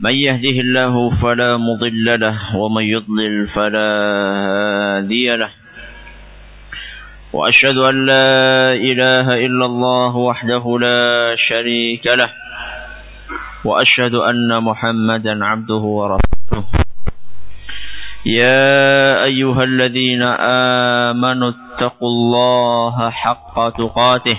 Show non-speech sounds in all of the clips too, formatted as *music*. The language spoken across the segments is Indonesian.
من يهده الله فلا مضل له ومن يضلل فلا هادي له. وأشهد أن لا إله إلا الله وحده لا شريك له. وأشهد أن محمدا عبده ورسوله. يا أيها الذين آمنوا اتقوا الله حق تقاته.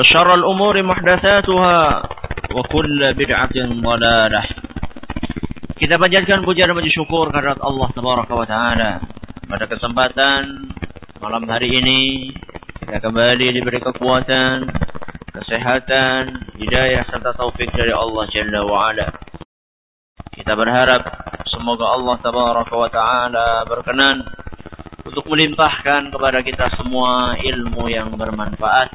وشر الأمور محدثاتها وكل بدعة ضلالة Kita panjatkan puja dan puji syukur kehadirat Allah Tabaraka wa Taala. Pada kesempatan malam hari ini kita kembali diberi kekuatan, kesehatan, hidayah serta taufik dari Allah Jalla wa Ala. Kita berharap semoga Allah Tabaraka wa Taala berkenan untuk melimpahkan kepada kita semua ilmu yang bermanfaat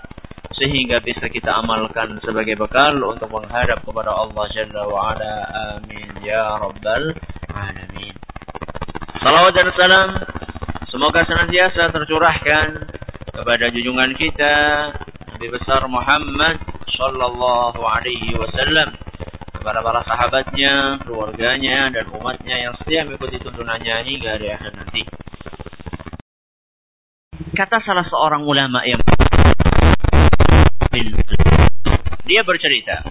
sehingga bisa kita amalkan sebagai bekal untuk menghadap kepada Allah Jalla wa ala. Amin ya rabbal alamin. Salawat dan salam semoga senantiasa tercurahkan kepada junjungan kita Nabi besar Muhammad sallallahu alaihi wasallam kepada para sahabatnya, keluarganya dan umatnya yang setia mengikuti tuntunannya hingga hari akhir nanti. Kata salah seorang ulama yang dia bercerita,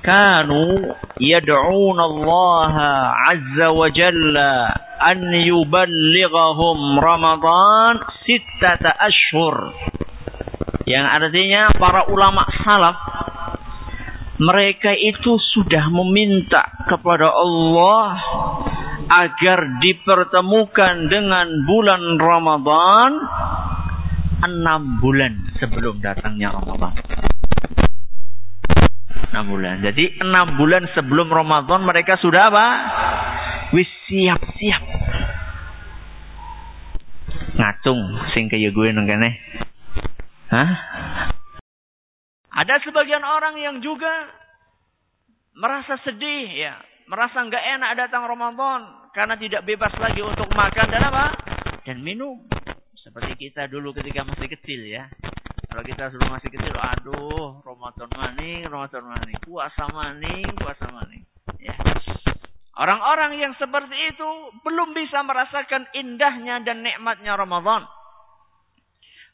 "Kanu yad'un Allah 'azza wa jalla an yuballighahum Ramadan sittata ashhur." Yang artinya para ulama salaf mereka itu sudah meminta kepada Allah agar dipertemukan dengan bulan Ramadan enam bulan sebelum datangnya Ramadan. Enam bulan. Jadi enam bulan sebelum Ramadan mereka sudah apa? Wis siap-siap. Ngatung sing kaya gue nengkene. Hah? Ada sebagian orang yang juga merasa sedih ya, merasa nggak enak datang Ramadan karena tidak bebas lagi untuk makan dan apa? Dan minum. Seperti kita dulu ketika masih kecil ya. Kalau kita dulu masih kecil, aduh, Ramadan maning, Ramadan maning, puasa maning, puasa maning. Ya. Orang-orang yang seperti itu belum bisa merasakan indahnya dan nikmatnya Ramadan.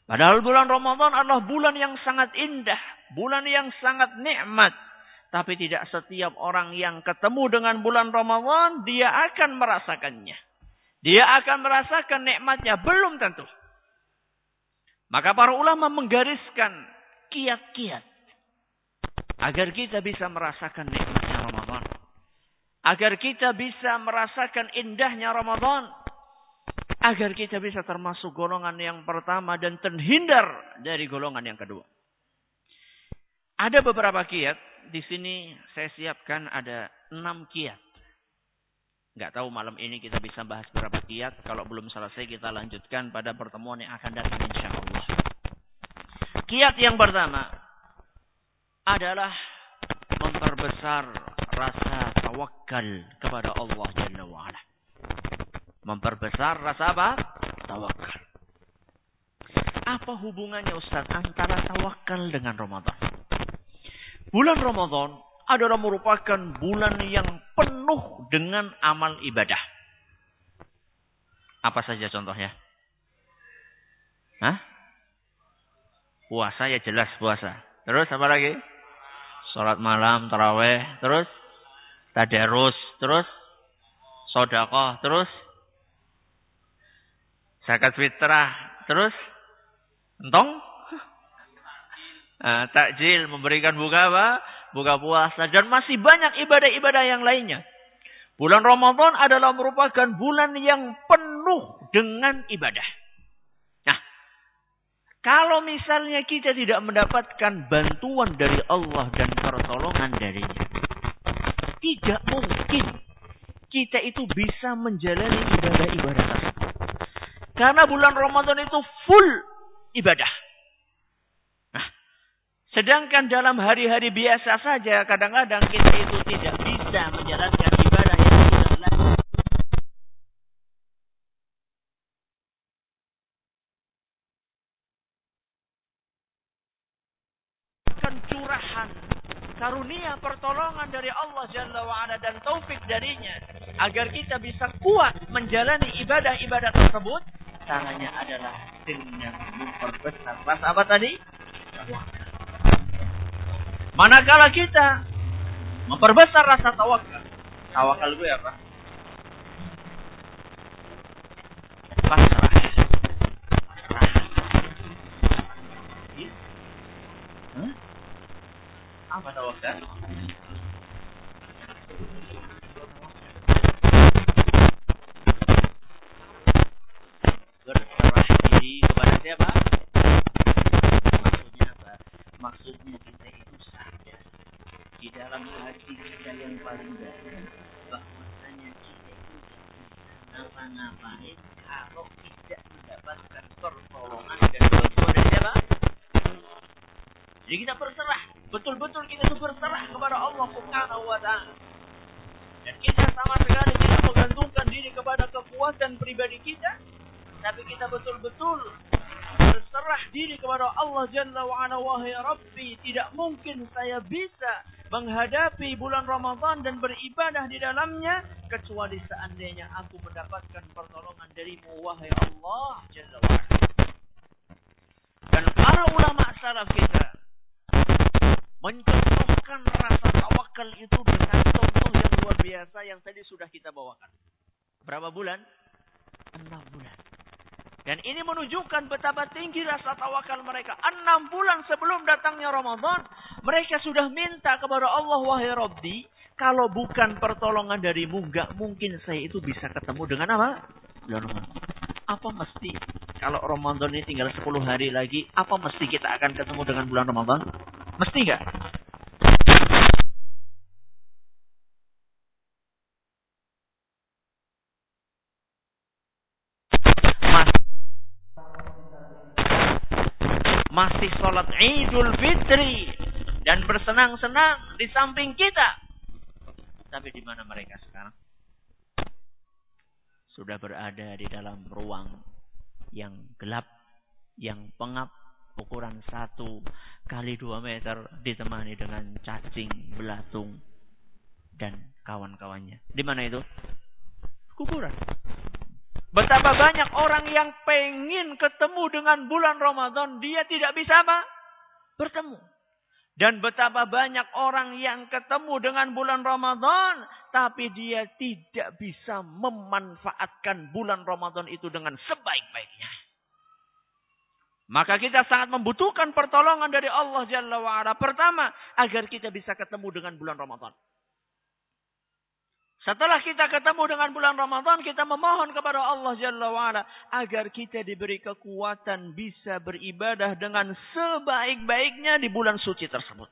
Padahal bulan Ramadan adalah bulan yang sangat indah, bulan yang sangat nikmat. Tapi tidak setiap orang yang ketemu dengan bulan Ramadan, dia akan merasakannya. Dia akan merasakan nikmatnya, belum tentu. Maka para ulama menggariskan kiat-kiat agar kita bisa merasakan nikmatnya Ramadan. Agar kita bisa merasakan indahnya Ramadan. Agar kita bisa termasuk golongan yang pertama dan terhindar dari golongan yang kedua. Ada beberapa kiat. Di sini saya siapkan ada enam kiat. Nggak tahu malam ini kita bisa bahas berapa kiat. Kalau belum selesai kita lanjutkan pada pertemuan yang akan datang insya Allah. Kiat yang pertama adalah memperbesar rasa tawakal kepada Allah Jalla wa'ala. Memperbesar rasa apa? Tawakal. Apa hubungannya Ustaz antara tawakal dengan Ramadan? Bulan Ramadan adalah merupakan bulan yang penuh dengan amal ibadah. Apa saja contohnya? Hah? Puasa ya jelas puasa. Terus apa lagi? Salat malam, taraweh, terus tadarus, terus sodakoh, terus zakat fitrah, terus entong nah, *laughs* takjil memberikan buka apa? Buka puasa dan masih banyak ibadah-ibadah yang lainnya. Bulan Ramadan adalah merupakan bulan yang penuh dengan ibadah. Nah, kalau misalnya kita tidak mendapatkan bantuan dari Allah dan pertolongan darinya, tidak mungkin kita itu bisa menjalani ibadah-ibadah tersebut. Karena bulan Ramadan itu full ibadah. Sedangkan dalam hari-hari biasa saja kadang-kadang kita itu tidak bisa menjalankan ibadah yang kita lakukan. curahan karunia pertolongan dari Allah Jalla wa'ala dan taufik darinya agar kita bisa kuat menjalani ibadah-ibadah tersebut caranya adalah dengan memperbesar rasa apa tadi? Manakala kita memperbesar rasa tawakal. Tawakal itu apa? Pasrah. Pasrah. Huh? Apa tawakal? siapa? Maksudnya apa? Maksudnya kita itu sadar di dalam hati kita yang paling dalam bahwasanya kita kalau tidak mendapatkan pertolongan? Jadi kita berserah, betul-betul kita itu berserah kepada Allah wa. Dan kita sama sekali tidak menggantungkan diri kepada kekuatan pribadi kita, tapi kita betul-betul berserah diri kepada Allah Jalla wa'ala wahai Rabbi tidak mungkin saya bisa menghadapi bulan Ramadan dan beribadah di dalamnya kecuali seandainya aku mendapatkan pertolongan darimu wahai Allah Jalla dan para ulama salaf kita mencontohkan rasa tawakal itu dengan contoh yang luar biasa yang tadi sudah kita bawakan. Berapa bulan? enam bulan dan ini menunjukkan betapa tinggi rasa tawakal mereka. Enam bulan sebelum datangnya Ramadan, mereka sudah minta kepada Allah, wahai Rabbi, kalau bukan pertolongan darimu, nggak mungkin saya itu bisa ketemu dengan apa? Ramadan. Apa mesti kalau Ramadan ini tinggal 10 hari lagi, apa mesti kita akan ketemu dengan bulan Ramadan? Mesti nggak? Masih sholat idul fitri dan bersenang-senang di samping kita. Tapi di mana mereka sekarang? Sudah berada di dalam ruang yang gelap, yang pengap, ukuran satu kali dua meter, ditemani dengan cacing, belatung, dan kawan-kawannya. Di mana itu? Kuburan. Betapa banyak orang yang pengen ketemu dengan bulan Ramadan, dia tidak bisa apa? Bertemu. Dan betapa banyak orang yang ketemu dengan bulan Ramadan, tapi dia tidak bisa memanfaatkan bulan Ramadan itu dengan sebaik-baiknya. Maka kita sangat membutuhkan pertolongan dari Allah Jalla wa'ala. Pertama, agar kita bisa ketemu dengan bulan Ramadan. Setelah kita ketemu dengan bulan Ramadan, kita memohon kepada Allah Jalla wa'ala agar kita diberi kekuatan bisa beribadah dengan sebaik-baiknya di bulan suci tersebut.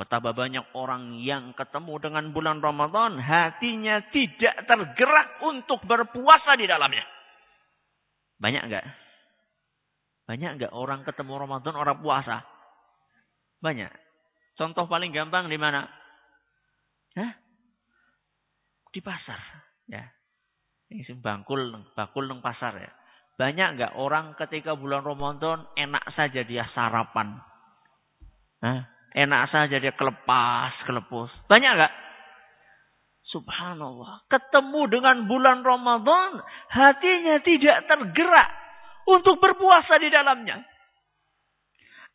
Betapa banyak orang yang ketemu dengan bulan Ramadan, hatinya tidak tergerak untuk berpuasa di dalamnya. Banyak enggak? Banyak enggak orang ketemu Ramadan, orang puasa? Banyak. Contoh paling gampang di mana? Hah? Di pasar, ya. Ini bangkul, bakul neng pasar ya. Banyak nggak orang ketika bulan Ramadan enak saja dia sarapan. Hah? Enak saja dia kelepas, kelepus. Banyak nggak? Subhanallah. Ketemu dengan bulan Ramadan, hatinya tidak tergerak untuk berpuasa di dalamnya.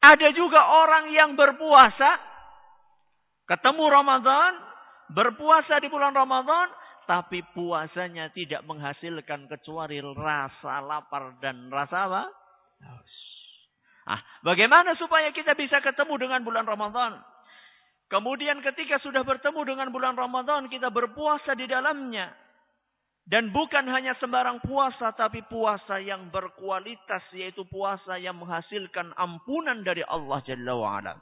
Ada juga orang yang berpuasa, ketemu Ramadan, berpuasa di bulan Ramadan, tapi puasanya tidak menghasilkan kecuali rasa lapar dan rasa apa? Ah, bagaimana supaya kita bisa ketemu dengan bulan Ramadan? Kemudian ketika sudah bertemu dengan bulan Ramadan, kita berpuasa di dalamnya. Dan bukan hanya sembarang puasa, tapi puasa yang berkualitas, yaitu puasa yang menghasilkan ampunan dari Allah Jalla wa'ala.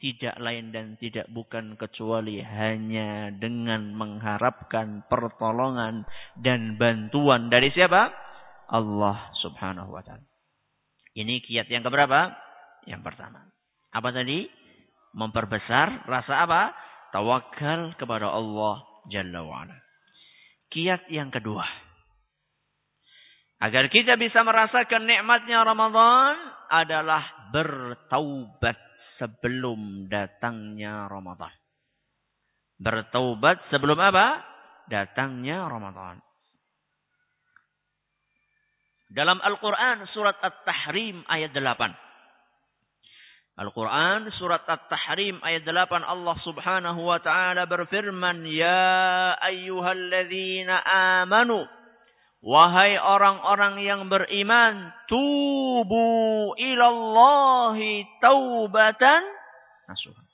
Tidak lain dan tidak bukan kecuali hanya dengan mengharapkan pertolongan dan bantuan dari siapa? Allah subhanahu wa ta'ala. Ini kiat yang keberapa? Yang pertama. Apa tadi? Memperbesar rasa apa? Tawakal kepada Allah Jalla wa'ala. Kiat yang kedua. Agar kita bisa merasakan nikmatnya Ramadan adalah bertaubat sebelum datangnya Ramadan. Bertaubat sebelum apa? Datangnya Ramadan. Dalam Al-Quran surat At-Tahrim ayat 8. Al-Quran surat At-Tahrim ayat 8 Allah subhanahu wa ta'ala berfirman Ya ayyuhalladzina amanu Wahai orang-orang yang beriman Tubu ilallahi taubatan nasuha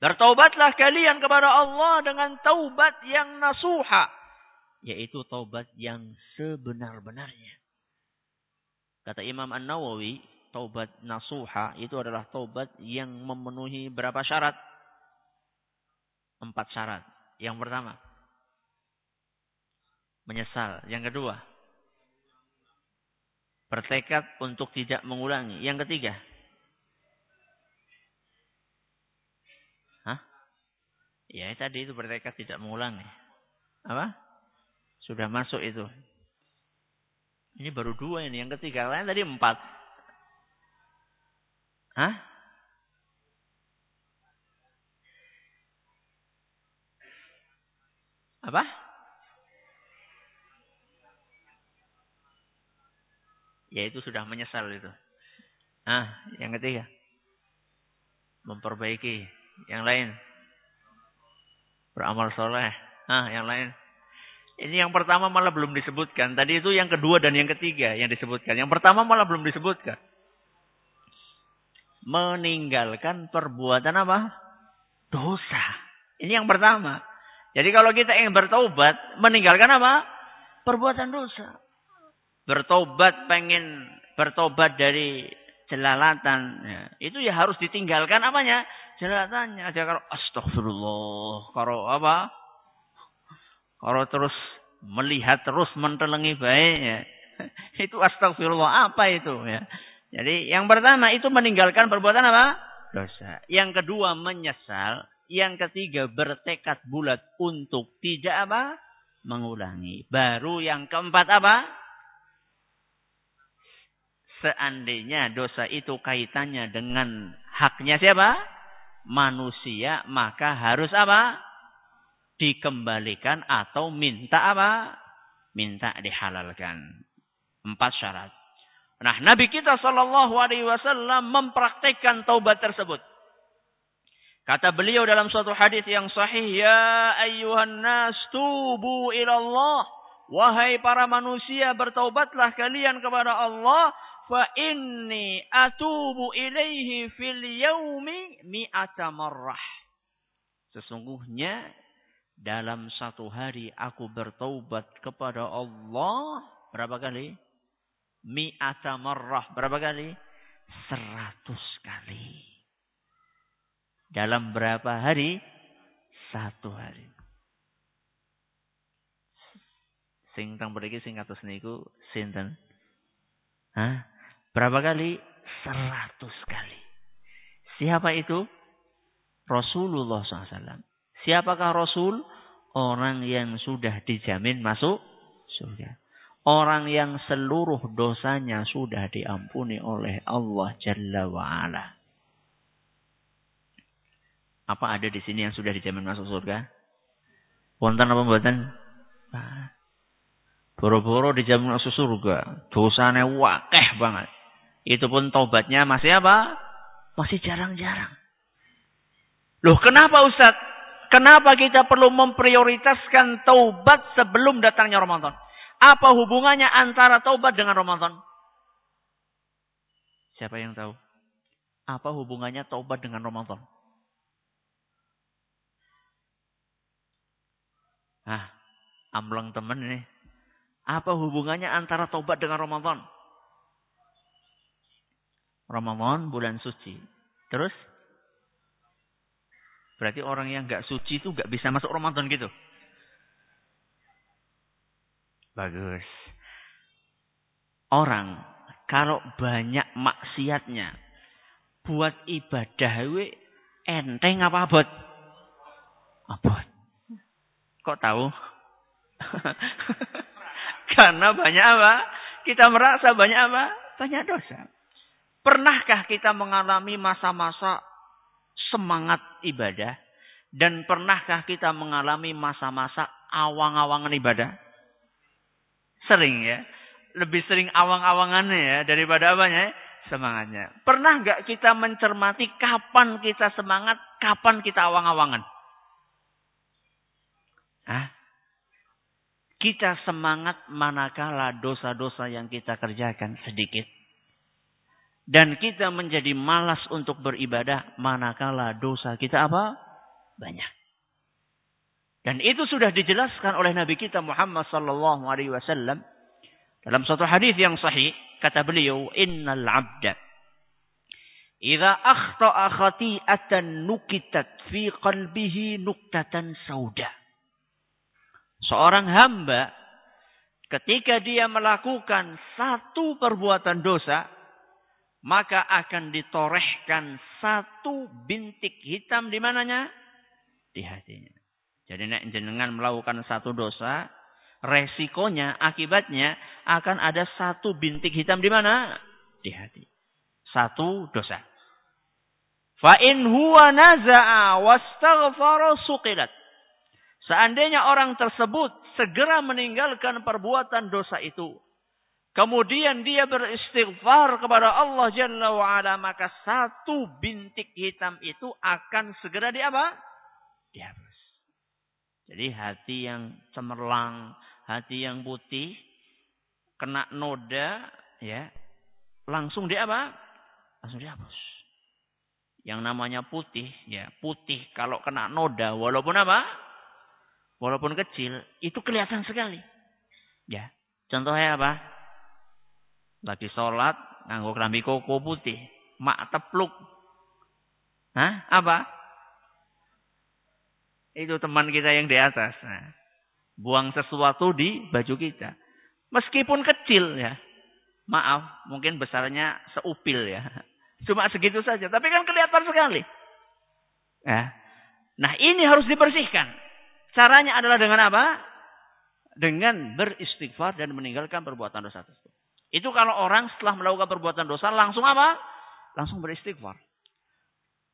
Bertaubatlah kalian kepada Allah dengan taubat yang nasuha yaitu taubat yang sebenar-benarnya. Kata Imam An-Nawawi, taubat nasuha itu adalah taubat yang memenuhi berapa syarat? Empat syarat. Yang pertama, menyesal. Yang kedua, bertekad untuk tidak mengulangi. Yang ketiga, Hah? Ya tadi itu bertekad tidak mengulangi. Apa? Sudah masuk itu. Ini baru dua ini. Yang ketiga lain tadi empat. Hah? Apa? Ya itu sudah menyesal itu. Ah, yang ketiga. Memperbaiki. Yang lain. Beramal soleh. Ah, yang lain. Ini yang pertama malah belum disebutkan. Tadi itu yang kedua dan yang ketiga yang disebutkan. Yang pertama malah belum disebutkan meninggalkan perbuatan apa? Dosa. Ini yang pertama. Jadi kalau kita ingin bertobat, meninggalkan apa? Perbuatan dosa. Bertobat pengen bertobat dari jelalatan. Ya. Itu ya harus ditinggalkan apanya? Jelalatannya. Aja kalau astagfirullah. Kalau apa? Kalau terus melihat terus mentelengi baik ya. *laughs* Itu astagfirullah apa itu ya. Jadi yang pertama itu meninggalkan perbuatan apa? Dosa. Yang kedua menyesal. Yang ketiga bertekad bulat untuk tidak apa? Mengulangi. Baru yang keempat apa? Seandainya dosa itu kaitannya dengan haknya siapa? Manusia. Maka harus apa? Dikembalikan atau minta apa? Minta dihalalkan. Empat syarat. Nah, Nabi kita Shallallahu Alaihi Wasallam mempraktekkan taubat tersebut. Kata beliau dalam suatu hadis yang sahih, Ya ayyuhan nas tubu ilallah. Wahai para manusia, bertaubatlah kalian kepada Allah. Fa inni atubu ilaihi fil yaumi mi'ata marrah. Sesungguhnya dalam satu hari aku bertaubat kepada Allah. Berapa kali? mi'ata marrah. Berapa kali? Seratus kali. Dalam berapa hari? Satu hari. Sing tang beriki sing atas niku sinten? Hah? Berapa kali? Seratus kali. Siapa itu? Rasulullah SAW. Siapakah Rasul? Orang yang sudah dijamin masuk surga. Orang yang seluruh dosanya sudah diampuni oleh Allah Jalla wa'ala. Apa ada di sini yang sudah dijamin masuk surga? Wonten apa mboten? Boro-boro dijamin masuk surga. Dosanya wakeh banget. Itu pun tobatnya masih apa? Masih jarang-jarang. Loh kenapa Ustaz? Kenapa kita perlu memprioritaskan taubat sebelum datangnya Ramadan? Apa hubungannya antara taubat dengan Ramadan? Siapa yang tahu? Apa hubungannya taubat dengan Ramadan? Ah, ambleng temen ini. Apa hubungannya antara taubat dengan Ramadan? Ramadan bulan suci. Terus Berarti orang yang nggak suci itu nggak bisa masuk Ramadan gitu. Bagus. Orang kalau banyak maksiatnya buat ibadah we enteng apa abot? Abot. Kok tahu? *laughs* Karena banyak apa? Kita merasa banyak apa? Banyak dosa. Pernahkah kita mengalami masa-masa semangat ibadah? Dan pernahkah kita mengalami masa-masa awang-awangan ibadah? Sering ya. Lebih sering awang-awangannya ya daripada apanya ya? Semangatnya. Pernah nggak kita mencermati kapan kita semangat, kapan kita awang-awangan? Hah? Kita semangat manakala dosa-dosa yang kita kerjakan sedikit. Dan kita menjadi malas untuk beribadah manakala dosa kita apa? Banyak. Dan itu sudah dijelaskan oleh Nabi kita Muhammad sallallahu alaihi wasallam dalam satu hadis yang sahih kata beliau innal 'abda idza akhta'a khati'atan nukitat fi qalbihi nuktatan sauda Seorang hamba ketika dia melakukan satu perbuatan dosa maka akan ditorehkan satu bintik hitam di mananya? Di hatinya. Jadi nek jenengan melakukan satu dosa, resikonya, akibatnya akan ada satu bintik hitam di mana? Di hati. Satu dosa. Fa in huwa naza'a wastaghfara suqilat. Seandainya orang tersebut segera meninggalkan perbuatan dosa itu, Kemudian dia beristighfar kepada Allah Jalla wa'ala. Maka satu bintik hitam itu akan segera di apa? Dihapus. Jadi hati yang cemerlang, hati yang putih, kena noda, ya langsung di apa? Langsung dihapus. Yang namanya putih, ya putih kalau kena noda, walaupun apa? Walaupun kecil, itu kelihatan sekali. Ya, contohnya apa? Lagi sholat, nganggo kelambi koko putih. Mak tepluk. Hah? Apa? Itu teman kita yang di atas. Nah, buang sesuatu di baju kita. Meskipun kecil ya. Maaf, mungkin besarnya seupil ya. Cuma segitu saja. Tapi kan kelihatan sekali. Ya. Nah ini harus dibersihkan. Caranya adalah dengan apa? Dengan beristighfar dan meninggalkan perbuatan dosa tersebut. Itu kalau orang setelah melakukan perbuatan dosa langsung apa? Langsung beristighfar.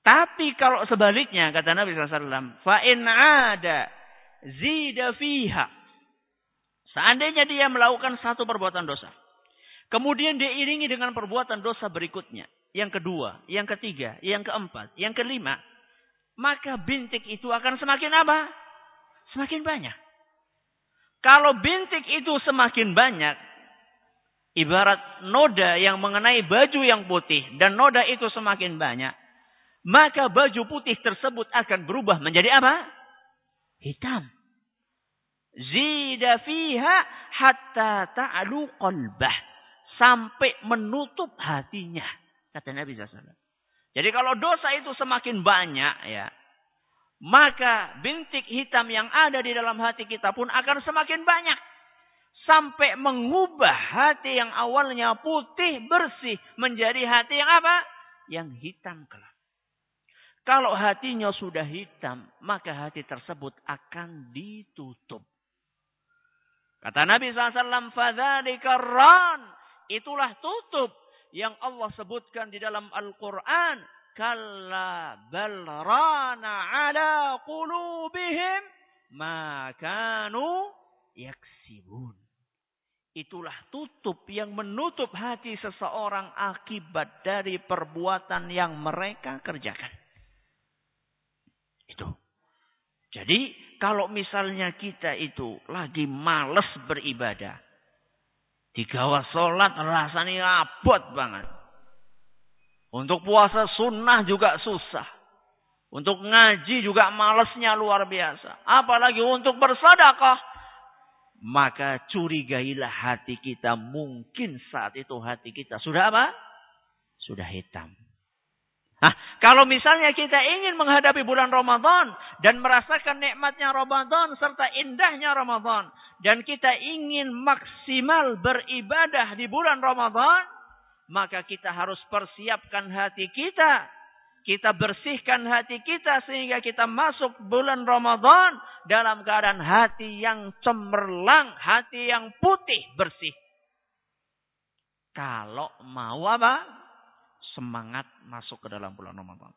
Tapi kalau sebaliknya kata Nabi SAW, fa ada zida fiha. Seandainya dia melakukan satu perbuatan dosa, kemudian dia iringi dengan perbuatan dosa berikutnya, yang kedua, yang ketiga, yang keempat, yang kelima, maka bintik itu akan semakin apa? Semakin banyak. Kalau bintik itu semakin banyak, ibarat noda yang mengenai baju yang putih dan noda itu semakin banyak, maka baju putih tersebut akan berubah menjadi apa? Hitam. Zida fiha hatta ta'alu qalbah. Sampai menutup hatinya. Kata Nabi SAW. Jadi kalau dosa itu semakin banyak ya Maka bintik hitam yang ada di dalam hati kita pun akan semakin banyak sampai mengubah hati yang awalnya putih bersih menjadi hati yang apa? Yang hitam gelap. Kalau hatinya sudah hitam, maka hati tersebut akan ditutup. Kata Nabi SAW, فَذَلِكَ ran. Itulah tutup yang Allah sebutkan di dalam Al-Quran. Kalla bal rana ala qulubihim ma kanu yaksibun. Itulah tutup yang menutup hati seseorang akibat dari perbuatan yang mereka kerjakan. Itu. Jadi kalau misalnya kita itu lagi males beribadah. Digawa sholat rasanya abot banget. Untuk puasa sunnah juga susah. Untuk ngaji juga malesnya luar biasa. Apalagi untuk bersadakah. Maka curigailah hati kita. Mungkin saat itu hati kita sudah apa? Sudah hitam. Nah, kalau misalnya kita ingin menghadapi bulan Ramadan dan merasakan nikmatnya Ramadan serta indahnya Ramadan dan kita ingin maksimal beribadah di bulan Ramadan, maka kita harus persiapkan hati kita. Kita bersihkan hati kita sehingga kita masuk bulan Ramadan dalam keadaan hati yang cemerlang, hati yang putih bersih. Kalau mau apa? semangat masuk ke dalam bulan Ramadan.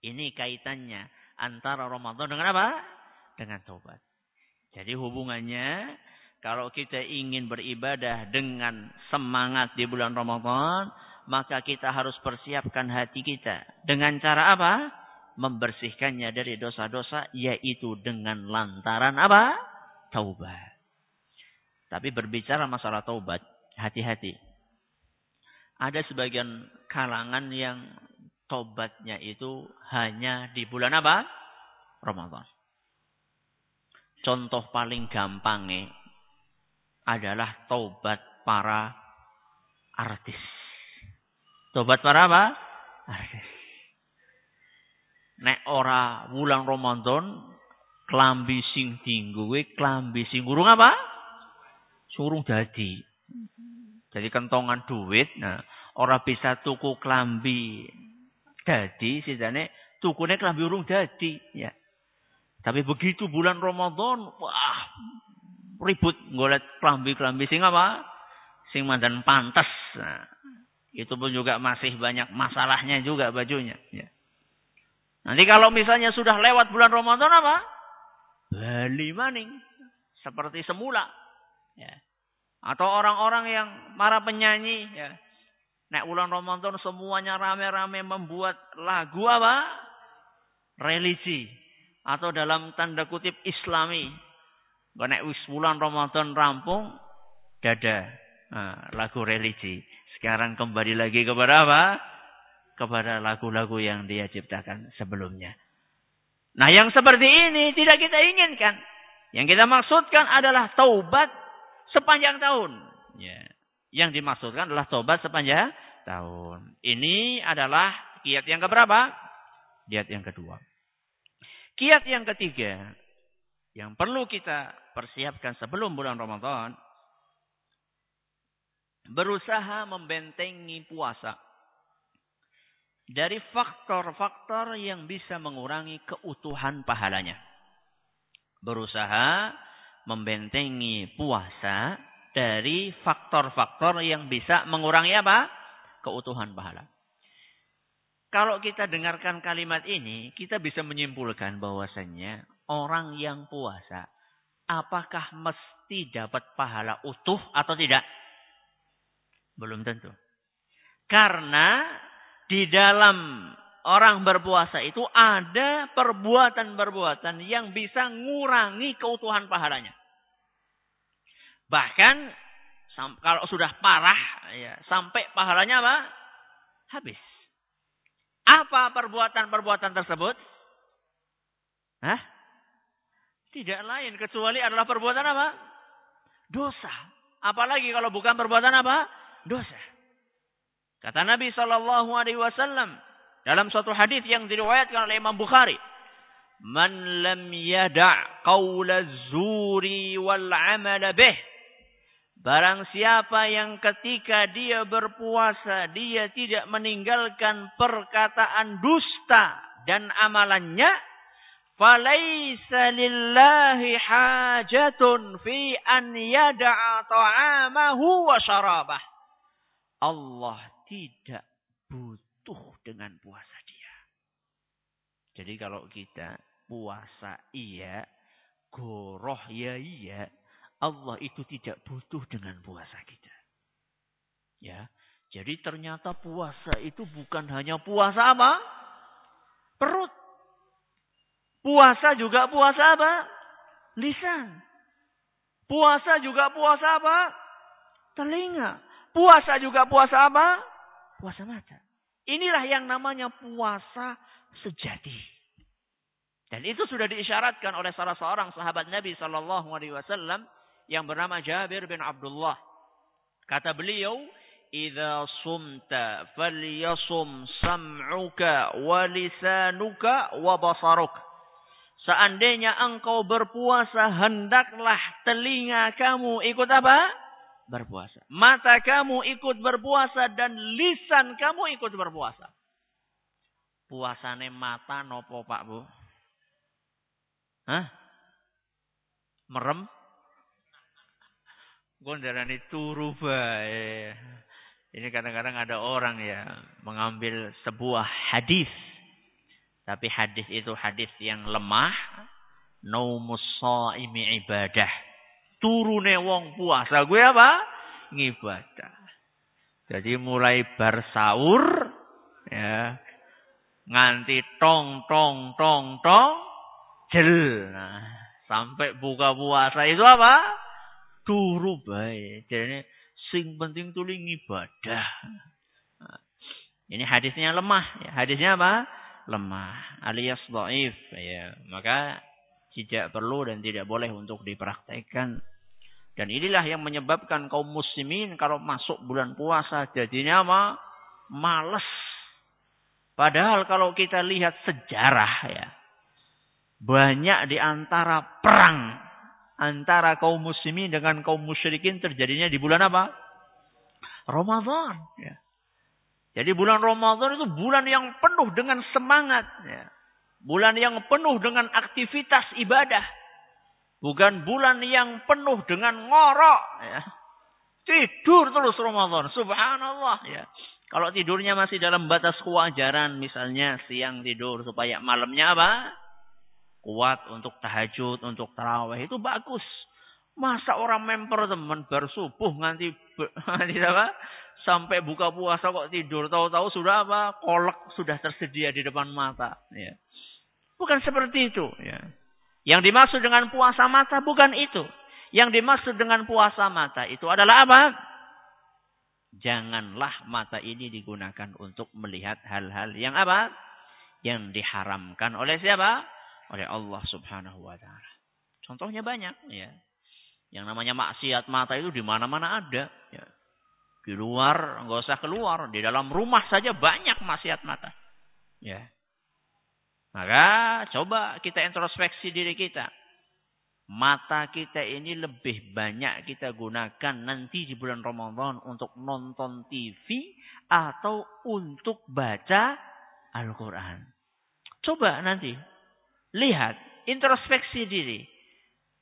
Ini kaitannya antara Ramadan dengan apa? Dengan taubat. Jadi hubungannya kalau kita ingin beribadah dengan semangat di bulan Ramadan, maka kita harus persiapkan hati kita. Dengan cara apa? Membersihkannya dari dosa-dosa, yaitu dengan lantaran apa? Taubat. Tapi berbicara masalah taubat, hati-hati. Ada sebagian kalangan yang tobatnya itu hanya di bulan apa? Ramadan. Contoh paling gampangnya adalah tobat para artis. Tobat para apa? Artis. Nek ora bulan Ramadan klambi sing tinggu klambi sing urung apa? Surung dadi. Jadi kentongan duit, nah orang bisa tuku klambi dadi, sidane tukune klambi urung dadi, ya. Tapi begitu bulan Ramadan, wah ribut ngolet klambi-klambi sing apa? Sing mandan pantas. Nah, itu pun juga masih banyak masalahnya juga bajunya, ya. Nanti kalau misalnya sudah lewat bulan Ramadan apa? Bali maning seperti semula. Ya. Atau orang-orang yang para penyanyi ya. Nek bulan Ramadan semuanya rame-rame membuat lagu apa? Religi atau dalam tanda kutip Islami. Nek wis bulan Ramadan rampung dada nah, lagu religi. Sekarang kembali lagi kepada apa? Kepada lagu-lagu yang dia ciptakan sebelumnya. Nah yang seperti ini tidak kita inginkan. Yang kita maksudkan adalah taubat sepanjang tahun. Ya. Yang dimaksudkan adalah tobat sepanjang tahun. Ini adalah kiat yang keberapa? Kiat yang kedua. Kiat yang ketiga yang perlu kita persiapkan sebelum bulan Ramadan berusaha membentengi puasa dari faktor-faktor yang bisa mengurangi keutuhan pahalanya. Berusaha membentengi puasa dari faktor-faktor yang bisa mengurangi apa? Keutuhan pahala. Kalau kita dengarkan kalimat ini, kita bisa menyimpulkan bahwasannya orang yang puasa apakah mesti dapat pahala utuh atau tidak? Belum tentu. Karena di dalam orang berpuasa itu ada perbuatan-perbuatan yang bisa ngurangi keutuhan pahalanya. Bahkan kalau sudah parah ya, sampai pahalanya apa? Habis. Apa perbuatan-perbuatan tersebut? Hah? Tidak lain kecuali adalah perbuatan apa? Dosa. Apalagi kalau bukan perbuatan apa? Dosa. Kata Nabi Shallallahu Alaihi Wasallam, dalam suatu hadis yang diriwayatkan oleh Imam Bukhari, "Man lam yada' qawla zuri wal 'amala bih." Barang siapa yang ketika dia berpuasa, dia tidak meninggalkan perkataan dusta dan amalannya, falaisa lillahi hajatun fi an yada'a ta'amahu wa syarabah. Allah tidak butuh dengan puasa dia. Jadi kalau kita puasa iya, goroh ya iya, Allah itu tidak butuh dengan puasa kita. Ya. Jadi ternyata puasa itu bukan hanya puasa apa? Perut. Puasa juga puasa apa? Lisan. Puasa juga puasa apa? Telinga. Puasa juga puasa apa? Puasa mata. Inilah yang namanya puasa sejati. Dan itu sudah diisyaratkan oleh salah seorang sahabat Nabi Shallallahu Alaihi Wasallam yang bernama Jabir bin Abdullah. Kata beliau, "Idza sumta falyasum sam'uka wa lisanuka wa basaruk." Seandainya engkau berpuasa, hendaklah telinga kamu ikut apa? Berpuasa. Mata kamu ikut berpuasa dan lisan kamu ikut berpuasa. Puasane mata nopo Pak Bu? Hah? Merem? Gondarani turu bae. Ini kadang-kadang ada orang ya mengambil sebuah hadis. Tapi hadis itu hadis yang lemah. Naumus saimi ibadah. Turune wong puasa gue apa? Ngibadah. Jadi mulai bersaur ya nganti tong tong tong tong jel. Nah, sampai buka puasa itu apa? turu bae. Jadi sing penting tuling ibadah. Nah, ini hadisnya lemah. Ya. Hadisnya apa? Lemah. Alias dhaif. Ya. Maka tidak perlu dan tidak boleh untuk dipraktekkan. Dan inilah yang menyebabkan kaum muslimin kalau masuk bulan puasa jadinya apa? Males. Padahal kalau kita lihat sejarah ya. Banyak di antara perang antara kaum muslimin dengan kaum musyrikin terjadinya di bulan apa? Ramadan. Ya. Jadi bulan Ramadan itu bulan yang penuh dengan semangat. Ya. Bulan yang penuh dengan aktivitas ibadah. Bukan bulan yang penuh dengan ngorok. Ya. Tidur terus Ramadan. Subhanallah. Ya. Kalau tidurnya masih dalam batas kewajaran. Misalnya siang tidur supaya malamnya apa? kuat untuk tahajud, untuk taraweh itu bagus. Masa orang memper teman bersubuh nganti *laughs* nganti apa? Sampai buka puasa kok tidur tahu-tahu sudah apa? Kolak sudah tersedia di depan mata, ya. Bukan seperti itu, ya. Yang dimaksud dengan puasa mata bukan itu. Yang dimaksud dengan puasa mata itu adalah apa? Janganlah mata ini digunakan untuk melihat hal-hal yang apa? Yang diharamkan oleh siapa? oleh Allah Subhanahu wa taala. Contohnya banyak ya. Yang namanya maksiat mata itu di mana-mana ada ya. Di luar enggak usah keluar, di dalam rumah saja banyak maksiat mata. Ya. Maka coba kita introspeksi diri kita. Mata kita ini lebih banyak kita gunakan nanti di bulan Ramadan untuk nonton TV atau untuk baca Al-Quran. Coba nanti Lihat, introspeksi diri.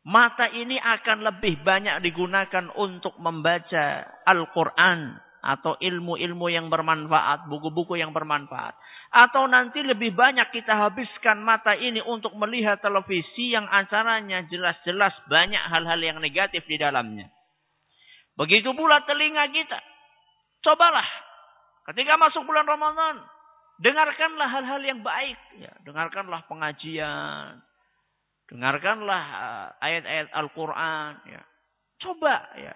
Mata ini akan lebih banyak digunakan untuk membaca Al-Quran atau ilmu-ilmu yang bermanfaat, buku-buku yang bermanfaat. Atau nanti lebih banyak kita habiskan mata ini untuk melihat televisi yang acaranya jelas-jelas banyak hal-hal yang negatif di dalamnya. Begitu pula telinga kita. Cobalah ketika masuk bulan Ramadan, Dengarkanlah hal-hal yang baik. Ya, dengarkanlah pengajian. Dengarkanlah uh, ayat-ayat Al-Quran. Ya. Coba ya.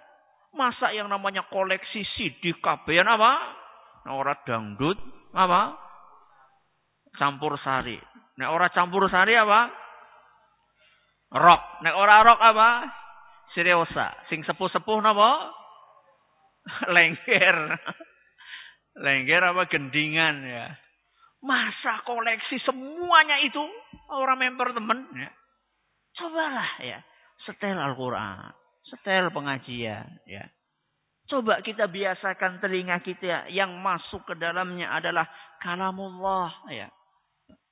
Masa yang namanya koleksi CD kabehan apa? Nah, orang dangdut apa? Campur sari. Nek orang campur sari apa? Rock. Nek orang rock apa? Seriosa. Sing sepuh-sepuh napa? *laughs* Lengger. *laughs* Lengger apa gendingan ya. Masa koleksi semuanya itu orang member teman ya. Cobalah ya. Setel Al-Quran. setel pengajian, ya. Coba kita biasakan telinga kita yang masuk ke dalamnya adalah kalamullah, ya.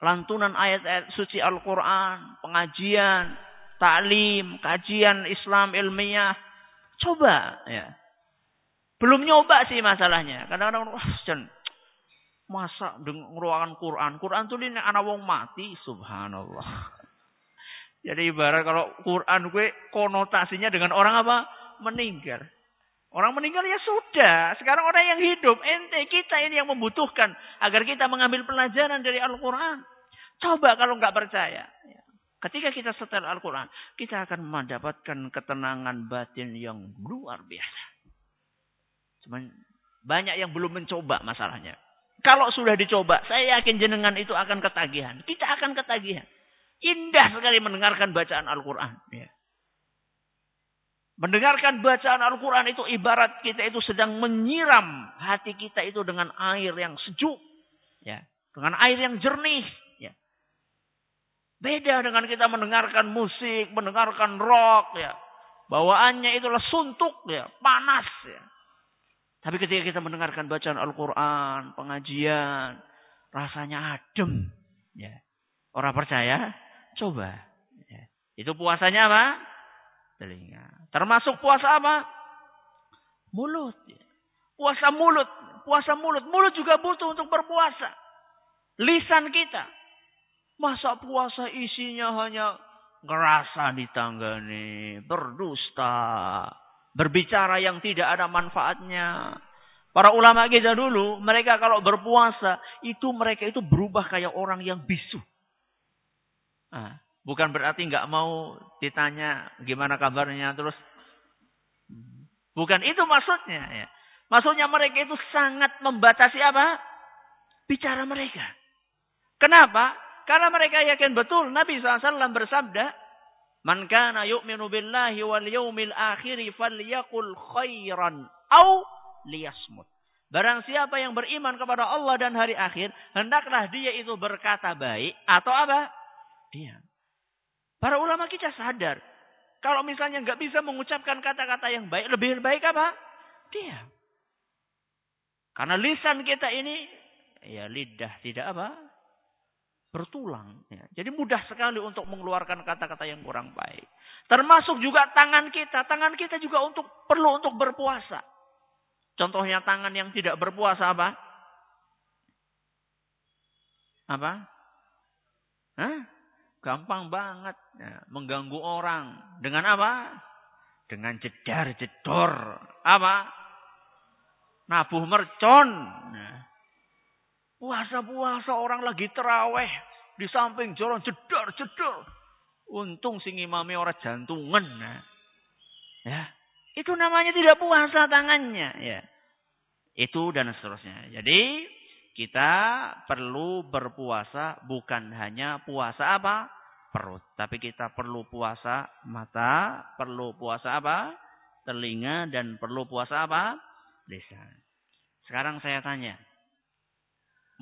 Lantunan ayat-ayat suci Al-Quran, pengajian, taklim, kajian Islam ilmiah. Coba, ya. Belum nyoba sih masalahnya. Kadang-kadang, wah, masa ngeruakan Quran. Quran tuh ini anak wong mati, subhanallah. Jadi ibarat kalau Quran gue konotasinya dengan orang apa? Meninggal. Orang meninggal ya sudah. Sekarang orang yang hidup. Ente kita ini yang membutuhkan. Agar kita mengambil pelajaran dari Al-Quran. Coba kalau nggak percaya. Ketika kita setel Al-Quran. Kita akan mendapatkan ketenangan batin yang luar biasa. Cuman banyak yang belum mencoba masalahnya. Kalau sudah dicoba. Saya yakin jenengan itu akan ketagihan. Kita akan ketagihan. Indah sekali mendengarkan bacaan Al-Quran. Ya. Mendengarkan bacaan Al-Quran itu ibarat kita itu sedang menyiram hati kita itu dengan air yang sejuk. Ya. Dengan air yang jernih. Ya. Beda dengan kita mendengarkan musik, mendengarkan rock. Ya. Bawaannya itulah suntuk, ya, panas. Ya. Tapi ketika kita mendengarkan bacaan Al-Quran, pengajian, rasanya adem. Ya. Orang percaya, Coba. Ya. Itu puasanya apa? Telinga. Termasuk puasa apa? Mulut. Ya. Puasa mulut. Puasa mulut. Mulut juga butuh untuk berpuasa. Lisan kita. Masa puasa isinya hanya ngerasa di tangga nih. Berdusta. Berbicara yang tidak ada manfaatnya. Para ulama kita dulu, mereka kalau berpuasa, itu mereka itu berubah kayak orang yang bisu. Nah, bukan berarti nggak mau ditanya gimana kabarnya terus. Bukan itu maksudnya. Ya. Maksudnya mereka itu sangat membatasi apa? Bicara mereka. Kenapa? Karena mereka yakin betul Nabi SAW bersabda, Man kana yu'minu billahi wal yawmil akhiri falyakul khairan au liyasmut. Barang siapa yang beriman kepada Allah dan hari akhir, hendaklah dia itu berkata baik atau apa? Diam. Para ulama kita sadar. Kalau misalnya nggak bisa mengucapkan kata-kata yang baik, lebih baik apa? Diam. Karena lisan kita ini, ya lidah tidak apa? Bertulang. Ya. Jadi mudah sekali untuk mengeluarkan kata-kata yang kurang baik. Termasuk juga tangan kita. Tangan kita juga untuk perlu untuk berpuasa. Contohnya tangan yang tidak berpuasa apa? Apa? Hah? Gampang banget ya, mengganggu orang. Dengan apa? Dengan jedar jedor. Apa? Nabuh mercon. Nah. Puasa-puasa orang lagi teraweh. Di samping jalan jedar jedor. Untung sing imami orang jantungan. Nah. Ya. Itu namanya tidak puasa tangannya. Ya. Itu dan seterusnya. Jadi kita perlu berpuasa bukan hanya puasa apa? Perut. Tapi kita perlu puasa mata, perlu puasa apa? Telinga dan perlu puasa apa? Lisan. Sekarang saya tanya.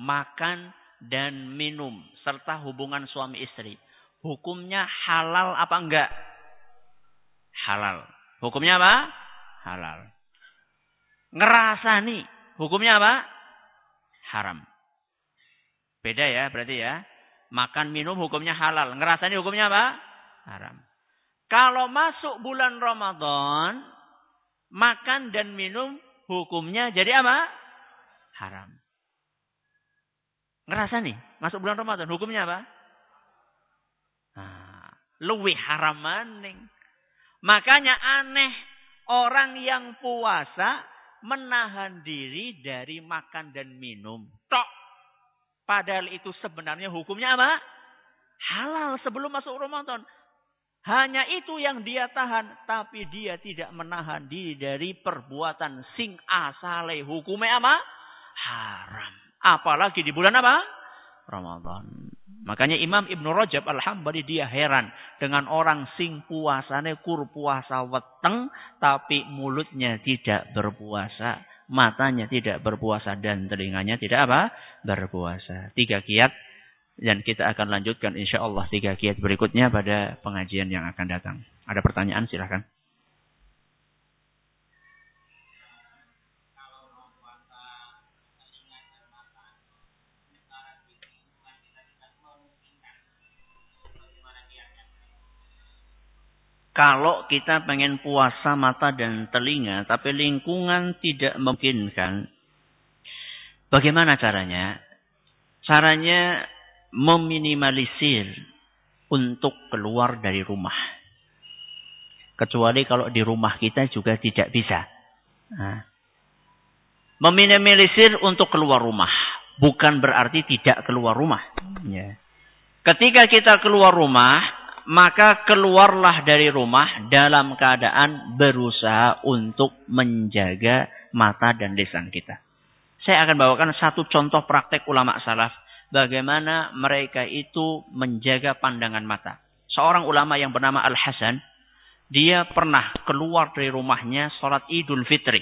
Makan dan minum serta hubungan suami istri. Hukumnya halal apa enggak? Halal. Hukumnya apa? Halal. Ngerasani. Hukumnya apa? Haram. Beda ya berarti ya. Makan minum hukumnya halal. Ngerasani hukumnya apa? Haram. Kalau masuk bulan Ramadan, makan dan minum hukumnya jadi apa? Haram. Ngerasa nih, masuk bulan Ramadan, hukumnya apa? Nah, luwih haram maning. Makanya aneh orang yang puasa menahan diri dari makan dan minum. Tok. Padahal itu sebenarnya hukumnya apa? Halal sebelum masuk Ramadan. Hanya itu yang dia tahan. Tapi dia tidak menahan diri dari perbuatan sing asale. Hukumnya apa? Haram. Apalagi di bulan apa? Ramadan. Makanya Imam Ibn Rajab Al-Hambali dia heran dengan orang sing puasane kur puasa weteng tapi mulutnya tidak berpuasa, matanya tidak berpuasa dan telinganya tidak apa? berpuasa. Tiga kiat dan kita akan lanjutkan insya Allah tiga kiat berikutnya pada pengajian yang akan datang. Ada pertanyaan silahkan. Kalau kita pengen puasa mata dan telinga, tapi lingkungan tidak memungkinkan, bagaimana caranya? Caranya meminimalisir untuk keluar dari rumah. Kecuali kalau di rumah kita juga tidak bisa. Nah. Meminimalisir untuk keluar rumah. Bukan berarti tidak keluar rumah. Ya. Ketika kita keluar rumah, maka keluarlah dari rumah dalam keadaan berusaha untuk menjaga mata dan lisan kita. Saya akan bawakan satu contoh praktek ulama salaf bagaimana mereka itu menjaga pandangan mata. Seorang ulama yang bernama Al-Hasan, dia pernah keluar dari rumahnya sholat idul fitri.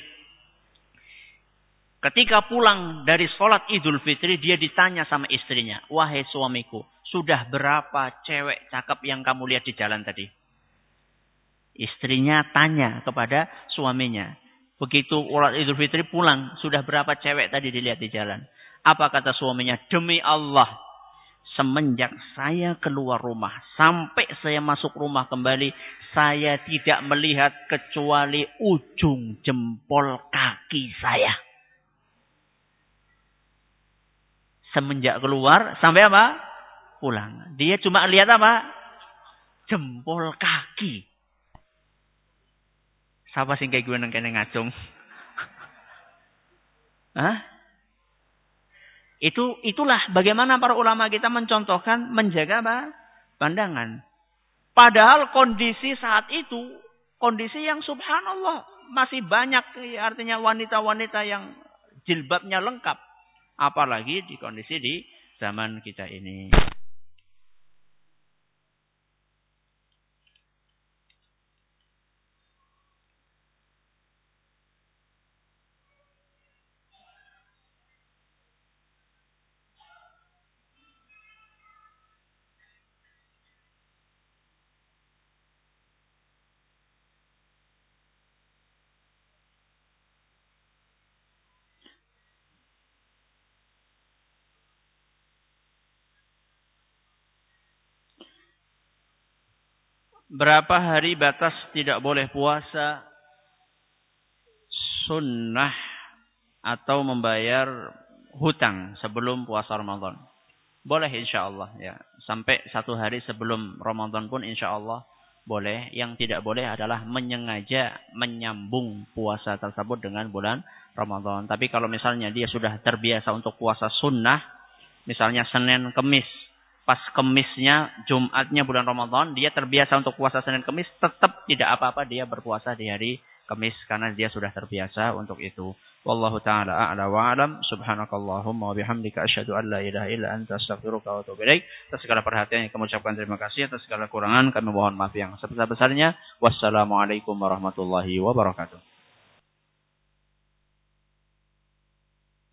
Ketika pulang dari sholat idul fitri, dia ditanya sama istrinya, Wahai suamiku, sudah berapa cewek cakep yang kamu lihat di jalan tadi? Istrinya tanya kepada suaminya. Begitu sholat idul fitri pulang, sudah berapa cewek tadi dilihat di jalan? Apa kata suaminya? Demi Allah, semenjak saya keluar rumah, sampai saya masuk rumah kembali, saya tidak melihat kecuali ujung jempol kaki saya. Semenjak keluar, sampai apa? Pulang. Dia cuma lihat apa? Jempol kaki. Siapa sih kayak gue nang kene ngacung? *laughs* Hah? Itu itulah bagaimana para ulama kita mencontohkan menjaga apa? pandangan. Padahal kondisi saat itu kondisi yang subhanallah masih banyak artinya wanita-wanita yang jilbabnya lengkap. Apalagi di kondisi di zaman kita ini. Berapa hari batas tidak boleh puasa? Sunnah atau membayar hutang sebelum puasa Ramadan. Boleh insya Allah ya. Sampai satu hari sebelum Ramadan pun insya Allah boleh. Yang tidak boleh adalah menyengaja menyambung puasa tersebut dengan bulan Ramadan. Tapi kalau misalnya dia sudah terbiasa untuk puasa sunnah, misalnya Senin, Kemis, pas kemisnya, Jumatnya bulan Ramadan, dia terbiasa untuk puasa Senin Kemis, tetap tidak apa-apa dia berpuasa di hari Kemis karena dia sudah terbiasa untuk itu. Wallahu taala a'la wa a'lam. Subhanakallahumma wa bihamdika asyhadu an la ilaha illa anta astaghfiruka wa atubu ilaik. Atas segala perhatian yang kami ucapkan terima kasih atas segala kurangan kami mohon maaf yang sebesar-besarnya. Wassalamualaikum warahmatullahi wabarakatuh.